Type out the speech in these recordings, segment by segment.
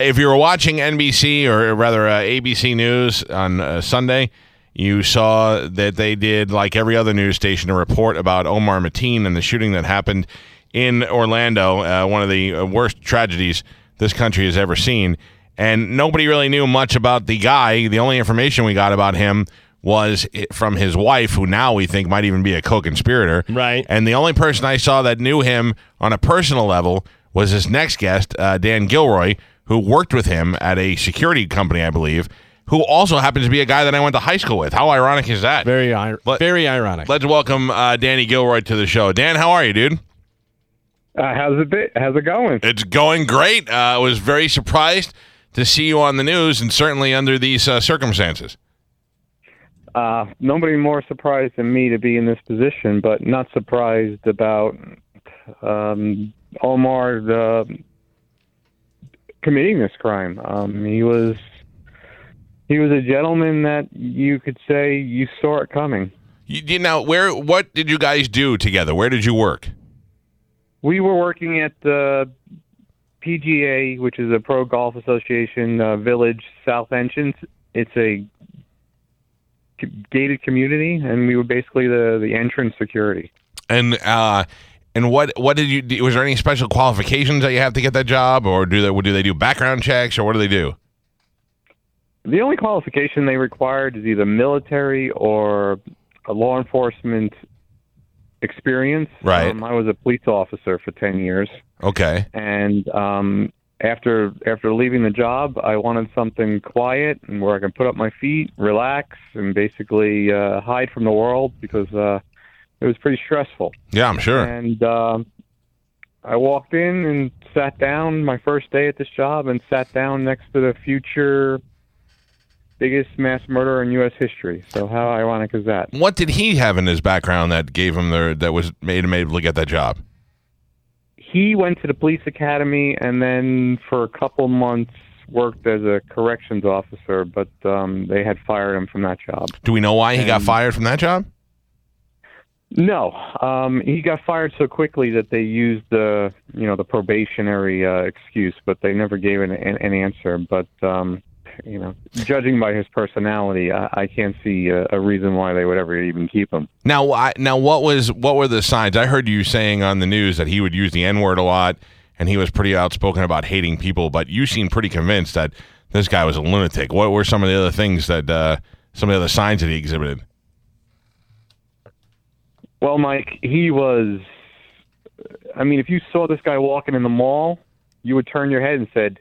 If you were watching NBC or rather uh, ABC News on uh, Sunday, you saw that they did, like every other news station, a report about Omar Mateen and the shooting that happened in Orlando, uh, one of the uh, worst tragedies this country has ever seen. And nobody really knew much about the guy. The only information we got about him was from his wife, who now we think might even be a co conspirator. Right. And the only person I saw that knew him on a personal level was his next guest, uh, Dan Gilroy, who worked with him at a security company, I believe, who also happens to be a guy that I went to high school with. How ironic is that? Very, ir- Let- very ironic. Let's welcome uh, Danny Gilroy to the show. Dan, how are you, dude? Uh, how's it? Bit? How's it going? It's going great. Uh, I was very surprised to see you on the news, and certainly under these uh, circumstances. Uh, nobody more surprised than me to be in this position, but not surprised about um, Omar uh, committing this crime. Um, he was he was a gentleman that you could say you saw it coming. You, you now, where? What did you guys do together? Where did you work? We were working at the PGA, which is a Pro Golf Association uh, Village South Entrance. It's a gated community, and we were basically the the entrance security. And uh, and what what did you? do? Was there any special qualifications that you have to get that job, or do they do they do background checks, or what do they do? The only qualification they required is either military or a law enforcement experience. Right. Um, I was a police officer for ten years, Okay. and um, after after leaving the job, I wanted something quiet and where I can put up my feet, relax, and basically uh, hide from the world because uh, it was pretty stressful. Yeah, I'm sure. And um, I walked in and sat down my first day at this job and sat down next to the future biggest mass murderer in U.S. history. So how ironic is that? What did he have in his background that gave him the that was made him able to get that job? He went to the police academy and then for a couple months worked as a corrections officer, but um, they had fired him from that job. Do we know why he got fired from that job? No, um, he got fired so quickly that they used the you know the probationary uh, excuse, but they never gave an, an, an answer. But um, you know, judging by his personality, I, I can't see a, a reason why they would ever even keep him. Now, I, now, what was what were the signs? I heard you saying on the news that he would use the N word a lot, and he was pretty outspoken about hating people. But you seem pretty convinced that this guy was a lunatic. What were some of the other things that uh, some of the other signs that he exhibited? Well, Mike, he was. I mean, if you saw this guy walking in the mall, you would turn your head and said,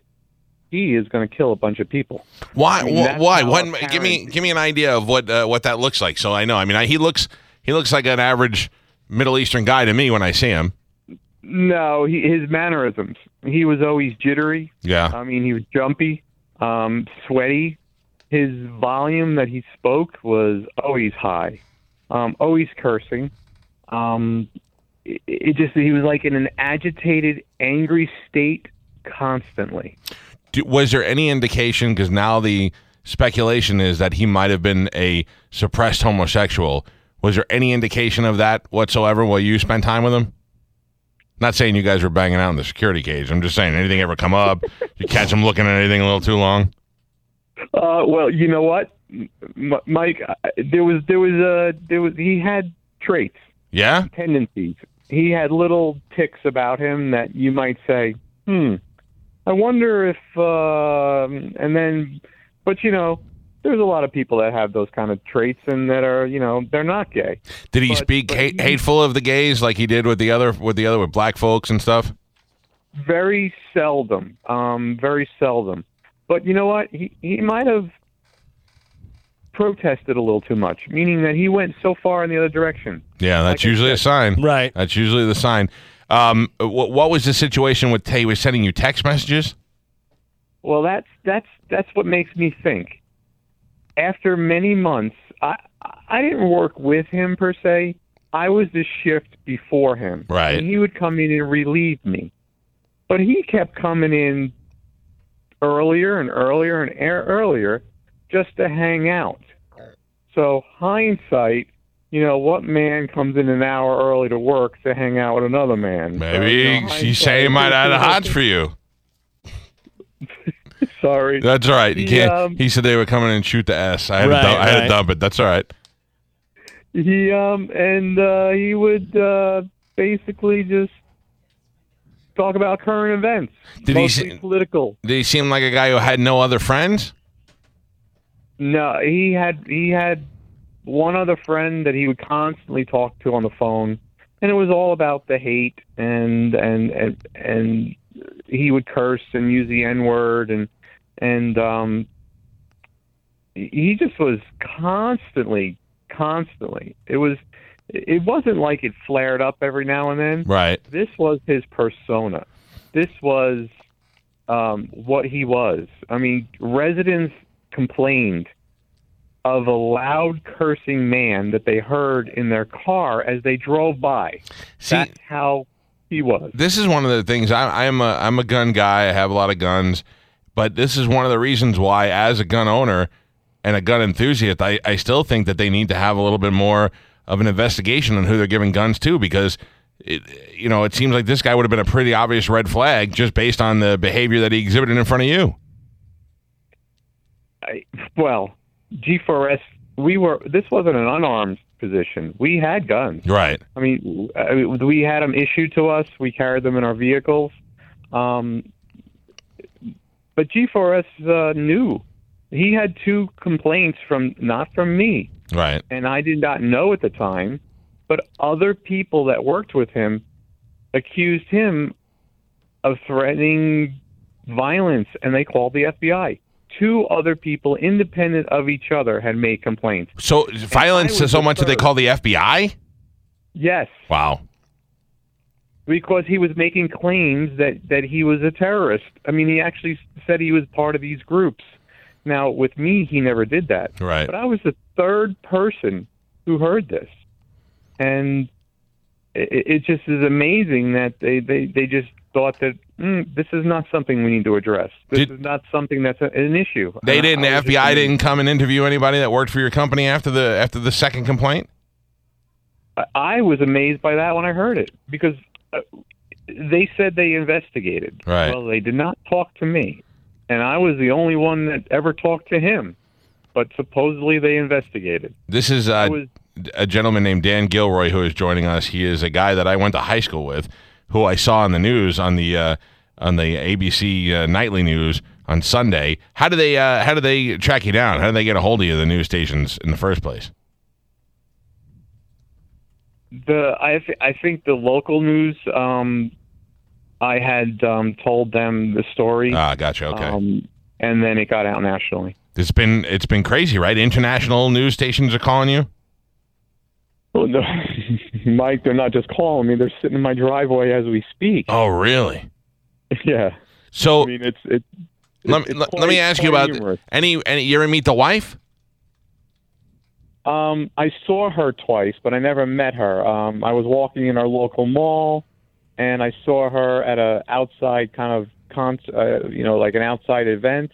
"He is going to kill a bunch of people." Why? I mean, wh- why? give me give me an idea of what uh, what that looks like. So I know. I mean, I, he looks he looks like an average Middle Eastern guy to me when I see him. No, he, his mannerisms. He was always jittery. Yeah. I mean, he was jumpy, um, sweaty. His volume that he spoke was always high, um, always cursing. Um, it, it just he was like in an agitated, angry state constantly. Do, was there any indication? Because now the speculation is that he might have been a suppressed homosexual. Was there any indication of that whatsoever while you spent time with him? Not saying you guys were banging out in the security cage. I'm just saying, anything ever come up? you catch him looking at anything a little too long? Uh, well, you know what, M- Mike? There was there was uh, there was he had traits. Yeah. tendencies. He had little ticks about him that you might say, "Hmm, I wonder if." Uh, and then, but you know, there's a lot of people that have those kind of traits and that are, you know, they're not gay. Did he But- speak but hate, he- hateful of the gays like he did with the other with the other with black folks and stuff? Very seldom, um, very seldom. But you know what? He he might have protested a little too much, meaning that he went so far in the other direction. Yeah, that's Like usually a sign. Right. That's usually the sign. Um, what, what was the situation with Tay? Was sending you text messages? Well, that's that's that's what makes me think. After many months, I I didn't work with him per se. I was the shift before him. Right. And he would come in and relieve me. But he kept coming in earlier and earlier and ear- earlier just to hang out. So hindsight, you know, what man comes in an hour early to work to hang out with another man? So, Maybe you know, she's saying he might have a hots for you. Sorry. That's all right. You He, can't. um, he said they were coming in and shoot the S. I had, Right, to, dump, I had to right. dump it. That's all right. He um and uh, he would uh, basically just talk about current events, Did he mostly political. Did he seem like a guy who had no other friends? No, he had he had one other friend that he would constantly talk to on the phone, and it was all about the hate and and and, and he would curse and use the N word and and um he just was constantly constantly it was it wasn't like it flared up every now and then Right. this was his persona. This was um, what he was. I mean, residents complained of a loud cursing man that they heard in their car as they drove by. See, That's how he was. this is one of the things. I, I'm a I'm a gun guy. I have a lot of guns, but this is one of the reasons why, as a gun owner and a gun enthusiast, I, I still think that they need to have a little bit more of an investigation on who they're giving guns to because. It, you know, it seems like this guy would have been a pretty obvious red flag just based on the behavior that he exhibited in front of you. I, well, G4S, we were. This wasn't an unarmed position. We had guns. Right. I mean, we had them issued to us. We carried them in our vehicles. Um, but G4S uh, knew. He had two complaints from not from me, Right. and I did not know at the time. But other people that worked with him accused him of threatening violence, and they called the FBI. Two other people, independent of each other, had made complaints. So violence so much that they call the FBI. Yes, Wow. because he was making claims that that he was a terrorist. I mean, he actually said he was part of these groups. Now, with me, he never did that. Right. But I was the third person who heard this, and it, it just is amazing that they they they just thought that mm, this is not something we need to address. This Did- is not something that's a, an issue. They I- didn't. The I was just FBI didn't come and interview anybody that worked for your company after the after the second complaint. I- I was amazed by that when I heard it because uh, they said they investigated. Right. Well, they did not talk to me, and I was the only one that ever talked to him. But supposedly they investigated. This is I uh, was a gentleman named Dan Gilroy who is joining us. He is a guy that I went to high school with, who I saw on the news on the uh, on the ABC uh, nightly news on Sunday. How do they uh, how do they track you down? How do they get a hold of you, the news stations, in the first place? the I th- I think the local news. Um, I had um, told them the story, Ah, gotcha. Okay, um, and then it got out nationally. it's been it's been crazy, right? International news stations are calling you. Well, no, Mike, they're not just calling me; they're sitting in my driveway as we speak. Oh, really? Yeah, So I mean it's it's. let, it's me let, quite- let me ask you about humorous. any any. You ever meet the wife? Um, I saw her twice, but I never met her. Um, I was walking in our local mall, and I saw her at a outside kind of con, uh, you know, like an outside event.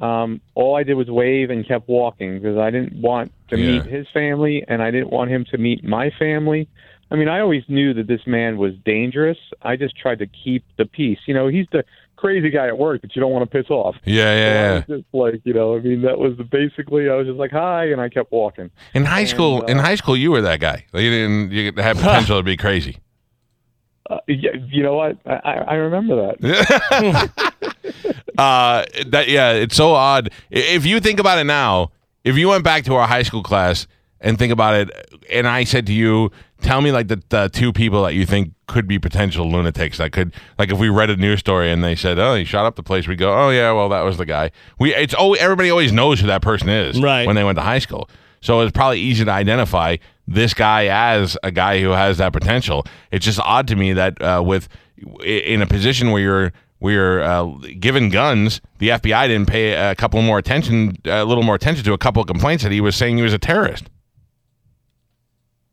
Um, all I did was wave and kept walking because I didn't want to Yeah. meet his family, and I didn't want him to meet my family. I mean, I always knew that this man was dangerous. I just tried to keep the peace. You know, he's the crazy guy at work that you don't want to piss off. Yeah, So yeah, was just like, you know, I mean, that was the, basically. I was just like, hi, and I kept walking. In high And, school, in uh, high school, you were that guy. You didn't. You had potential to be crazy. Uh, yeah, you know what? I, I I remember that. uh, that yeah, it's so odd. If you think about it now, if you went back to our high school class and think about it, and I said to you, tell me like the, the two people that you think could be potential lunatics that could like if we read a news story and they said, oh, he shot up the place, we go, oh yeah, well that was the guy. We it's oh everybody always knows who that person is Right. when they went to high school. So it's probably easy to identify this guy as a guy who has that potential. It's just odd to me that uh, with in a position where you're we were uh, given guns, the FBI didn't pay a couple more attention, a little more attention to a couple of complaints that he was saying he was a terrorist.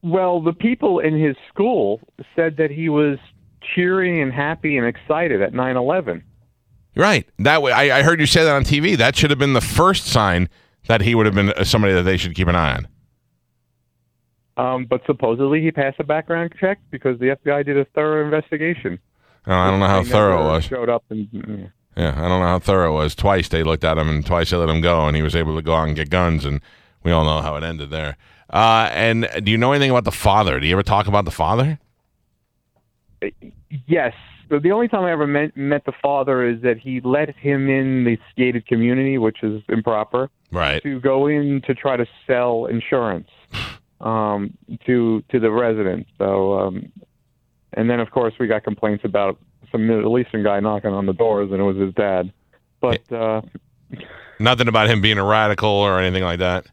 Well, the people in his school said that he was cheering and happy and excited at 9 11. Right. That way, I, I heard you say that on TV. That should have been the first sign that he would have been somebody that they should keep an eye on. Um, but supposedly he passed a background check because the FBI did a thorough investigation. Oh, I don't know how thorough it was. Showed up and mm, Yeah, I don't know how thorough it was. Twice they looked at him, and twice they let him go, and he was able to go out and get guns, and we all know how it ended there. Uh, and do you know anything about the father? Do you ever talk about the father? yes. But the only time I ever met, met the father is that he let him in the gated community, which is improper, Right. to go in to try to sell insurance um, to to the residents. So, um, and then of course we got complaints about some Middle Eastern guy knocking on the doors, and it was his dad. But uh, Nothing about him being a radical or anything like that.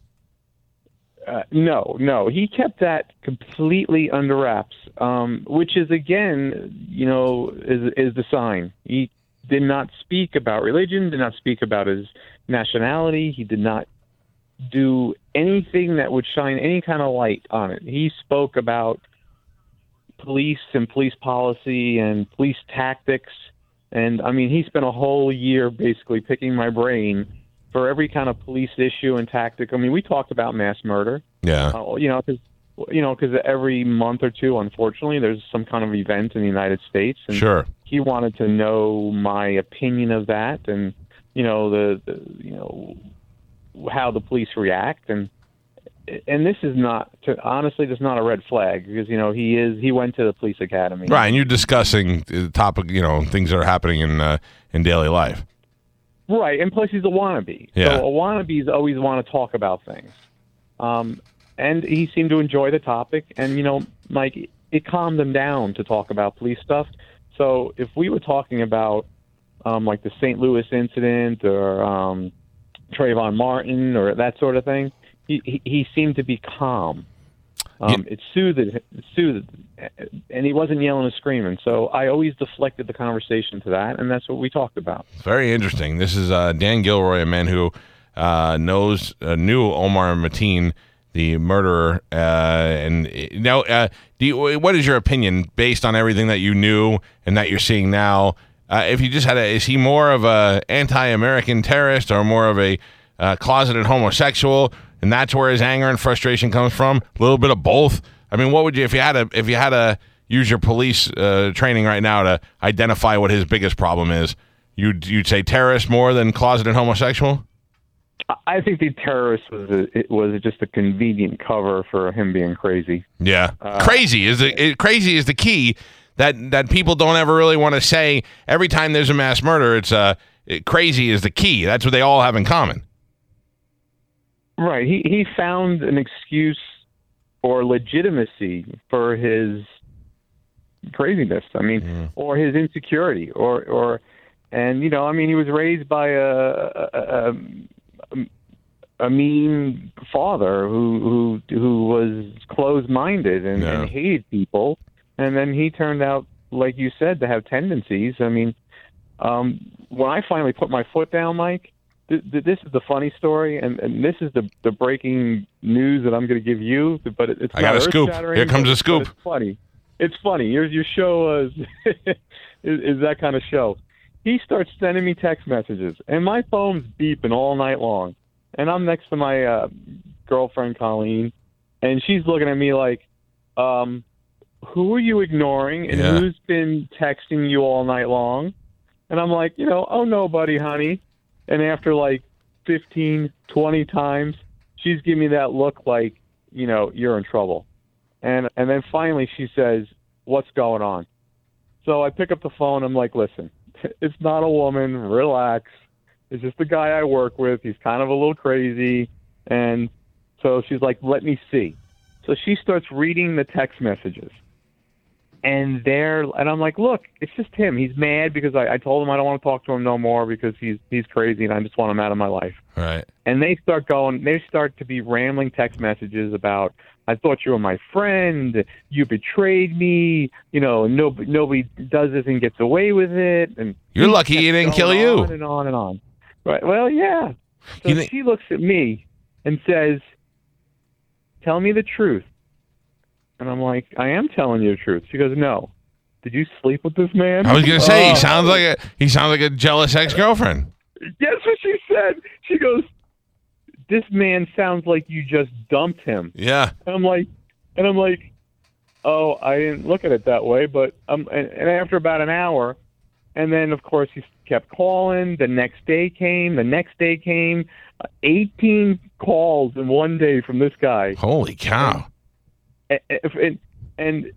Uh, no, no, he kept that completely under wraps, um, which is again, you know, is is the sign. He did not speak about religion, did not speak about his nationality. He did not do anything that would shine any kind of light on it. He spoke about police and police policy and police tactics, and I mean, he spent a whole year basically picking my brain for every kind of police issue and tactic. I mean, we talked about mass murder, Yeah. uh, you know, because you know, because every month or two, unfortunately, there's some kind of event in the United States, and Sure. he wanted to know my opinion of that, and you know, the, the you know how the police react, and and this is not, to, honestly, this is not a red flag because you know he is he went to the police academy, Right. And you're discussing the topic, you know, things that are happening in uh, in daily life. Right, and plus he's a wannabe. Yeah. So a wannabes always want to talk about things. Um, and he seemed to enjoy the topic, and you know, Mike, it calmed him down to talk about police stuff. So if we were talking about um, like the St. Louis incident or um, Trayvon Martin or that sort of thing, he he, he seemed to be calm. Um, It soothed, it soothed, and he wasn't yelling and screaming. So I always deflected the conversation to that, and that's what we talked about. Very interesting. This is uh, Dan Gilroy, a man who uh, knows uh, knew Omar Mateen, the murderer. Uh, and uh, now, uh, do you, what is your opinion based on everything that you knew and that you're seeing now? Uh, if you just had a, is he more of a anti-American terrorist or more of a uh, closeted homosexual? And that's where his anger and frustration comes from. A little bit of both. I mean, what would you if you had a if you had to use your police uh, training right now to identify what his biggest problem is? You'd you'd say terrorist more than closeted homosexual. I think the terrorist was a, it was just a convenient cover for him being crazy. Yeah, crazy is the it, crazy is the key that that people don't ever really want to say. Every time there's a mass murder, it's uh it, crazy is the key. That's what they all have in common. Right. He he found an excuse or legitimacy for his craziness. I mean, or his insecurity, or or and you know, I mean, he was raised by a a, a, a mean father who who who was closed-minded and, Yeah. and hated people, and then he turned out, like you said, to have tendencies. I mean, um, when I finally put my foot down, Mike, th- th- this is the funny story, and, and this is the the breaking news that I'm going to give you. But it, it's I got a scoop. Here comes a scoop. It's funny. It's funny. Your your show is, is is that kind of show. He starts sending me text messages, and my phone's beeping all night long. And I'm next to my uh, girlfriend Colleen, and she's looking at me like, um, "Who are you ignoring? And Yeah. who's been texting you all night long?" And I'm like, you know, oh nobody, honey. And after like 15, 20 times, she's giving me that look like, you know, you're in trouble. And and then finally she says, "What's going on?" So I pick up the phone. I'm like, "Listen, it's not a woman. Relax. It's just the guy I work with. He's kind of a little crazy." And so she's like, "Let me see." So she starts reading the text messages. And they're and I'm like, look, it's just him. He's mad because I, I told him I don't want to talk to him no more because he's he's crazy and I just want him out of my life. Right. And they start going. They start to be rambling text messages about. I thought you were my friend. You betrayed me. You know, nobody nobody does this and gets away with it. And You're lucky he didn't kill you. On and on and on. Right. Well, yeah. So think- she looks at me and says, "Tell me the truth." And I'm like, "I am telling you the truth." She goes, "No. Did you sleep with this man?" I was gonna say he sounds like a he sounds like a jealous ex girlfriend. Guess what she said? She goes, "This man sounds like you just dumped him." Yeah. And I'm like, and I'm like, "Oh, I didn't look at it that way." But um, and, and after about an hour, and then of course he kept calling. The next day came. The next day came. Uh, 18 calls in one day from this guy. Holy cow. And, and,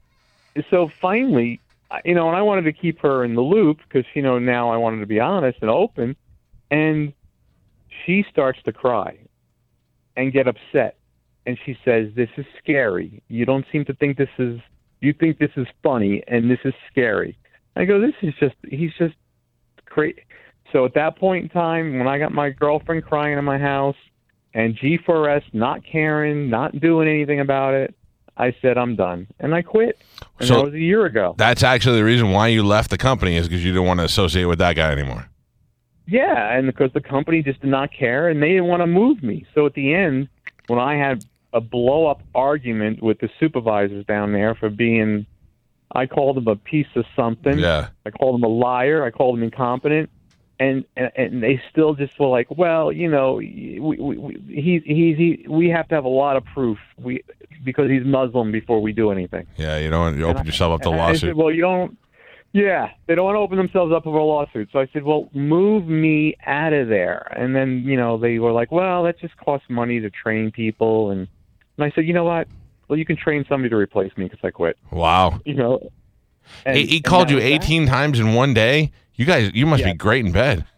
so finally, you know, and I wanted to keep her in the loop because you know now I wanted to be honest and open, and she starts to cry and get upset, and she says, "This is scary. You don't seem to think this is. You think this is funny, and this is scary." I go, "This is just. He's just crazy." So at that point in time, when I got my girlfriend crying in my house, and G4S not caring, not doing anything about it, I said I'm done, and I quit. And So- that was a year ago. That's actually the reason why you left the company is because you didn't want to associate with that guy anymore. Yeah, and because the company just did not care, and they didn't want to move me. So at the end, when I had a blow up argument with the supervisors down there for being, I called them a piece of something. Yeah. I called them a liar. I called them incompetent. And, and and they still just were like, well, you know, we, we, we, he's he's he, we have to have a lot of proof, we because he's Muslim before we do anything. Yeah, you don't want to open And I- yourself up to and I said, lawsuit. well, you don't. Yeah, they don't want to open themselves up for a lawsuit. So I said, well, move me out of there. And then you know they were like, well, that just costs money to train people. And and I said, you know what? Well, you can train somebody to replace me because I quit. Wow. You know. And- he, he called you was that. 18 times in one day. You guys, you must Yeah. be great in bed.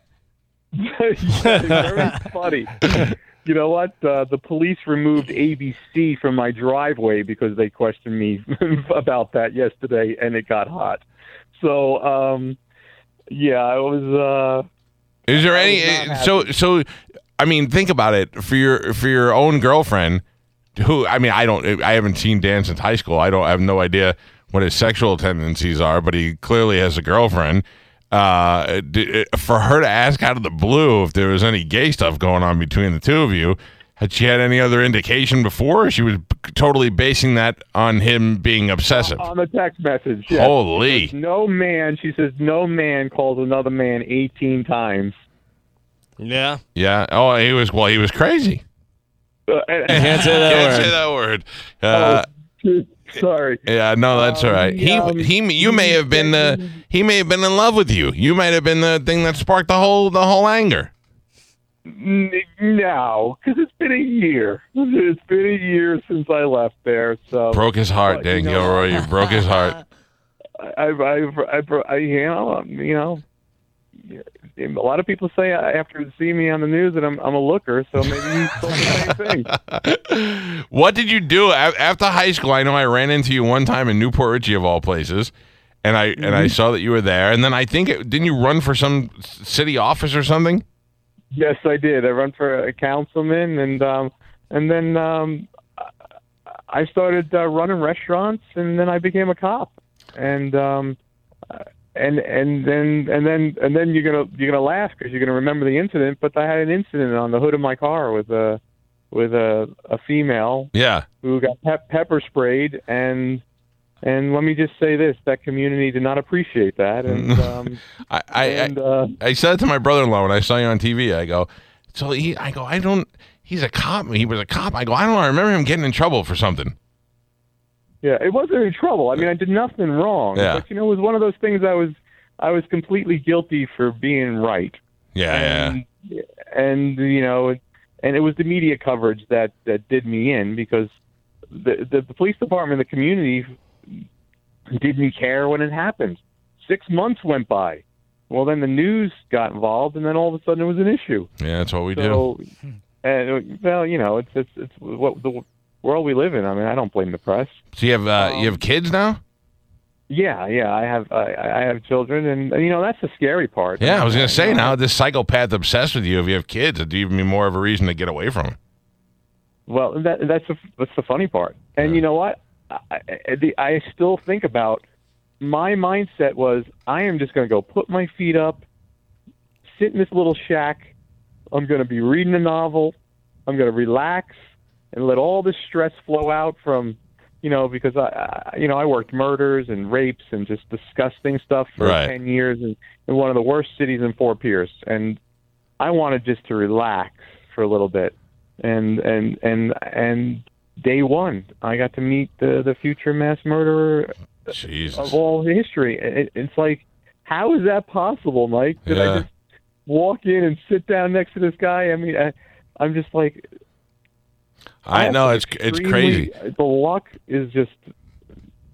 Yeah, very funny. You know what? Uh, the police removed ABC from my driveway because they questioned me about that yesterday, and it got hot. So, um, yeah, I was. Uh, Is there I any? So, happy. so, I mean, think about it for your for your own girlfriend. Who I mean, I don't. I haven't seen Dan since high school. I don't. I have no idea what his sexual tendencies are, but he clearly has a girlfriend. Uh, for her to ask out of the blue if there was any gay stuff going on between the two of you, had she had any other indication before? She was totally basing that on him being obsessive. on the text message. yes. Holy. No man, she says, no man calls another man 18 times. Yeah. Yeah. Oh, he was. Well, he was crazy. Uh, and- Can't say that Can't word. say that word. Uh, sorry. Yeah, no, that's all right. He um, he you may have been the he may have been in love with you. You might have been the thing that sparked the whole the whole anger. No, because it's been a year. It's been a year since I left there. So Broke his heart, Well, Dan you know- Gilroy. You broke his heart. I, I, I, I, I, you know, you know, a lot of people say after seeing me on the news that I'm, I'm a looker. So maybe you thought the same thing. What did you do after high school? I know I ran into you one time in New Port Richey of all places, and I and Mm-hmm. I saw that you were there. And then I think it, didn't you run for some city office or something? Yes, I did. I run for a councilman, and um, and then um, I started uh, running restaurants, and then I became a cop, and um, and and then and then and then you're gonna you're gonna laugh because you're gonna remember the incident. But I had an incident on the hood of my car with a with a a female Yeah. who got pep- pepper sprayed, and and let me just say this: that community did not appreciate that, and um, I I, and uh, I said it to my brother-in-law when I saw you on TV. I go, so he I go I don't. He's a cop. He was a cop. I go. I don't know. I remember him getting in trouble for something. Yeah, it wasn't any trouble. I mean, I did nothing wrong. Yeah. But you know, it was one of those things. I was, I was completely guilty for being right. Yeah, yeah. and, and you know, and it was the media coverage that that did me in because the the, the police department, the community, didn't care when it happened. Six months went by. Well, then the news got involved, and then all of a sudden it was an issue. Yeah, that's what we do. So, and well, you know, it's it's it's what the world we live in. I mean, I don't blame the press. So you have uh, you Um, have kids now? Yeah, yeah, I have I, I have children, and you know that's the scary part. Yeah, I was gonna say You now this psychopath obsessed with you. If you have kids, it'd even be more of a reason to get away from him. Well, that, that's the that's the funny part. And you know what? I, I, the, I still think about my mindset was I am just going to go put my feet up, sit in this little shack. I'm going to be reading a novel. I'm going to relax and let all the stress flow out from, you know, because I, I you know, I worked murders and rapes and just disgusting stuff for Right. 10 years in, in one of the worst cities in Fort Pierce. And I wanted just to relax for a little bit. And, and, and, and day one, I got to meet the, the future mass murderer Jesus. of all history. It, it's like, how is that possible, Mike? Did Yeah. I just walk in and sit down next to this guy? I mean, I, I'm just like, I know it's it's crazy. The luck is just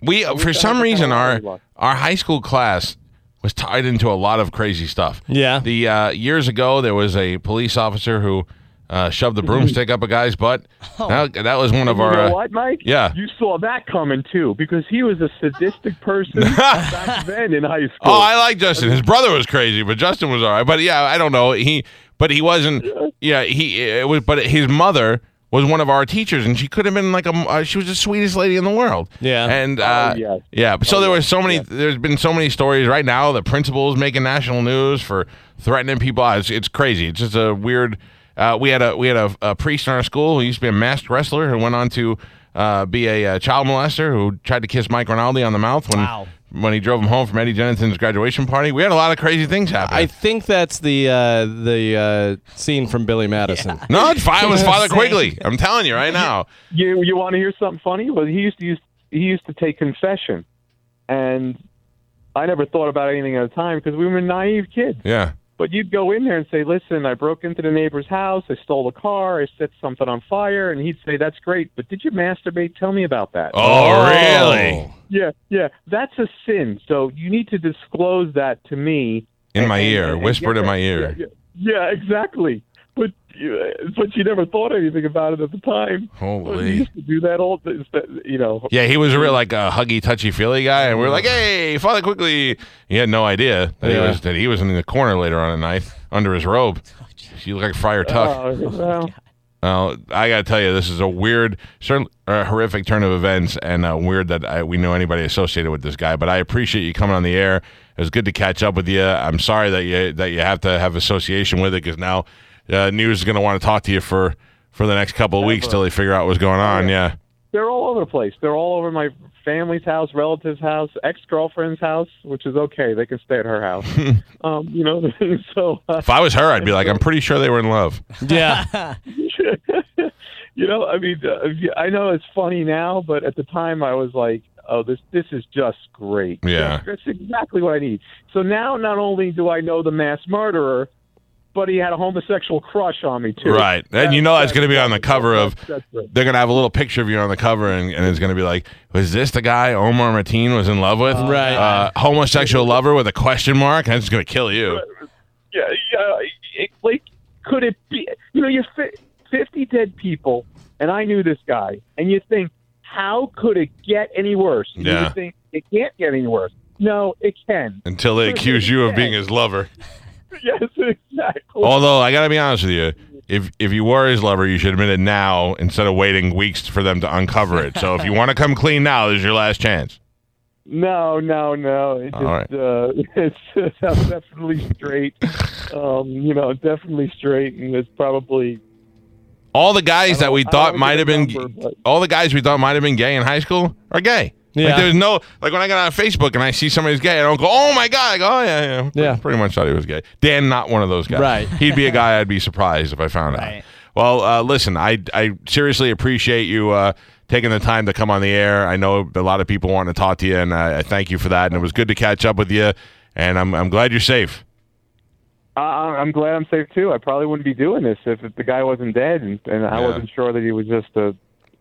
We wish for some reason our our high school class was tied into a lot of crazy stuff. Yeah. The uh, years ago there was a police officer who uh, shoved the broomstick up a guy's butt. That, that was one of you our. know uh, what, Mike? yeah. you saw that coming too because he was a sadistic person back then in high school. Oh, I like Justin. His brother was crazy, but Justin was all right. But yeah, I don't know. He, but he wasn't. Yeah, he it was. But his mother was one of our teachers, and she could have been like a. Uh, she was the sweetest lady in the world. Yeah. And uh, Oh, yes. yeah. So Oh, there yes, was so many. yes. There's been so many stories right now. The principal's making national news for threatening people. It's, it's crazy. It's just a weird. Uh, we had a we had a, a priest in our school who used to be a masked wrestler who went on to uh, be a, uh child molester who tried to kiss Mike Rinaldi on the mouth when Wow. When he drove him home from Eddie Jennison's graduation party. We had a lot of crazy things happen. I think that's the uh, the uh, scene from Billy Madison. no, it's fine. It was Father Quigley. I'm telling you right now. You you want to hear something funny? Well, he used to use he used to take confession, and I never thought about anything at the time because we were naive kids. Yeah. But you'd go in there and say, "Listen, I broke into the neighbor's house. I stole a car. I set something on fire." And he'd say, "That's great, but did you masturbate? Tell me about that." Oh, oh. really? Yeah, yeah, that's a sin. So you need to disclose that to me In my ear, and- and whispered get in my ear. Yeah, yeah, yeah, exactly. But you, but you never thought anything about it at the time. Holy. You used to do that all, you know. Yeah, he was a real like a huggy, touchy feely guy, and we are like, "Hey, Father Quigley!" He had no idea that he was that he was in the corner later on at night under his robe. He looked like Friar Tuck. Uh, well, Well, I got to tell you, this is a weird, certain, uh, horrific turn of events, and uh, weird that I, we know anybody associated with this guy. But I appreciate you coming on the air. It was good to catch up with you. I'm sorry that you that you have to have association with it because now uh, news is going to want to talk to you for for the next couple of weeks till they figure out what's going on. Yeah. they're all over the place. They're all over my family's house, relatives' house, ex girlfriend's house, which is okay. They can stay at her house. um, you know, so uh, If I was her, I'd be like, I'm pretty sure they were in love. Yeah. you know, I mean, uh, I know it's funny now, but at the time I was like, "Oh, this this is just great." Yeah. that's, that's exactly what I need. So now, not only do I know the mass murderer, but he had a homosexual crush on me too. Right. And you know that's going to be on the cover of. Right. They're going to have a little picture of you on the cover, and, and it's going to be like, was this the guy Omar Mateen was in love with? Right. Uh, homosexual lover with a question mark? That's going to kill you. yeah, yeah. It, like, could it be? You know, you're fi- fifty dead people, and I knew this guy, and you think, how could it get any worse? And Yeah. You think it can't get any worse. No, it can. Until they accuse you of being his lover. yes, exactly. Although I got to be honest with you, if if you were his lover, you should admit it now instead of waiting weeks for them to uncover it. So if you want to come clean now, this is your last chance. No, no, no. It just, All right. uh, it's I'm definitely straight. Um, you know, definitely straight, and it's probably All the guys that we thought might have been, number, but- all the guys we thought might have been gay in high school are gay. Like Yeah. there's no like when I got on Facebook and I see somebody's gay, I don't go, oh my god, I go, oh yeah, yeah, Yeah. Pretty much thought he was gay. Dan, not one of those guys. Right. He'd be a guy I'd be surprised if I found out. Right. Well, uh, listen, I I seriously appreciate you uh, taking the time to come on the air. I know a lot of people want to talk to you, and I, I thank you for that. And it was good to catch up with you. And I'm I'm glad you're safe. I, I'm glad I'm safe too. I probably wouldn't be doing this if the guy wasn't dead, and, and I Yeah. wasn't sure that he was just a,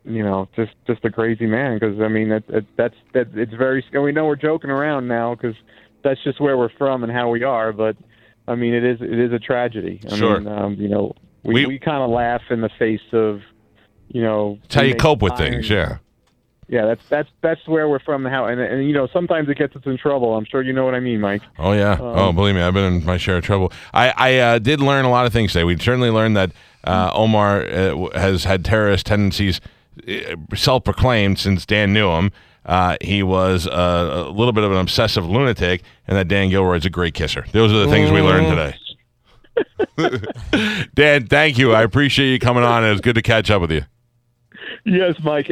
you know, just just a crazy man. Because I mean, that, that that's that it's very. And we know we're joking around now because that's just where we're from and how we are. But I mean, it is it is a tragedy. I Sure. mean, um, you know, we We- we, kind of laugh in the face of, you know, It's how you cope with things. Yeah. yeah, that's that's that's where we're from. How and, and you know sometimes it gets us in trouble. I'm sure you know what I mean, Mike. Oh yeah. oh, believe me, I've been in my share of trouble. I I uh, did learn a lot of things today. We certainly learned that uh, Omar uh, has had terrorist tendencies, uh, self-proclaimed since Dan knew him. Uh, he was uh, a little bit of an obsessive lunatic, and that Dan Gilroy's a great kisser. Those are the things we learned today. Dan, thank you. I appreciate you coming on. It was good to catch up with you. Yes, Mike.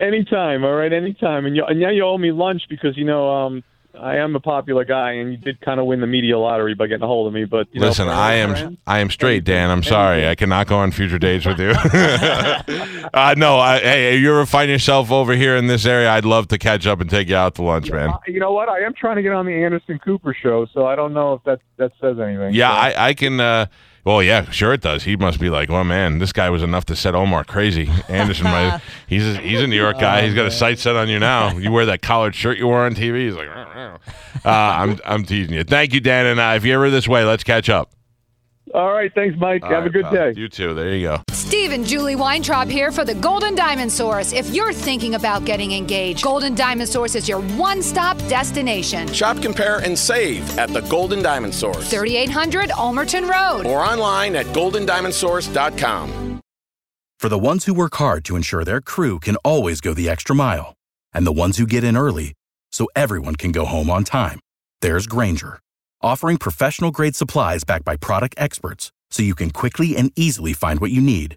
Anytime. All right, anytime. And, you, and now you owe me lunch because you know um, I am a popular guy, and you did kind of win the media lottery by getting a hold of me. But you know, Listen, I am friends- I am straight, Dan. I'm sorry, I cannot go on future dates with you. uh, no, I, hey, if you ever find yourself over here in this area, I'd love to catch up and take you out to lunch, man. Uh, you know what? I am trying to get on the Anderson Cooper show, so I don't know if that that says anything. Yeah, So- I, I can. Uh, well, yeah, sure it does. He must be like, oh man, this guy was enough to set Omar crazy. Anderson, my, he's a, he's a New York guy. He's got a sight set on you now. You wear that collared shirt you wore on TV. He's like, "Meow, meow." uh, I'm I'm teasing you. Thank you, Dan. And uh, if you're ever this way, let's catch up. All right, thanks, Mike. All Have a good pal. day. You too. There you go. Steve and Julie Weintraub here for the Golden Diamond Source. If you're thinking about getting engaged, Golden Diamond Source is your one stop destination. Shop, compare, and save at the Golden Diamond Source 3800 Almerton Road. or online at goldendiamondsource.com. For the ones who work hard to ensure their crew can always go the extra mile, and the ones who get in early so everyone can go home on time, there's Grainger, offering professional grade supplies backed by product experts so you can quickly and easily find what you need.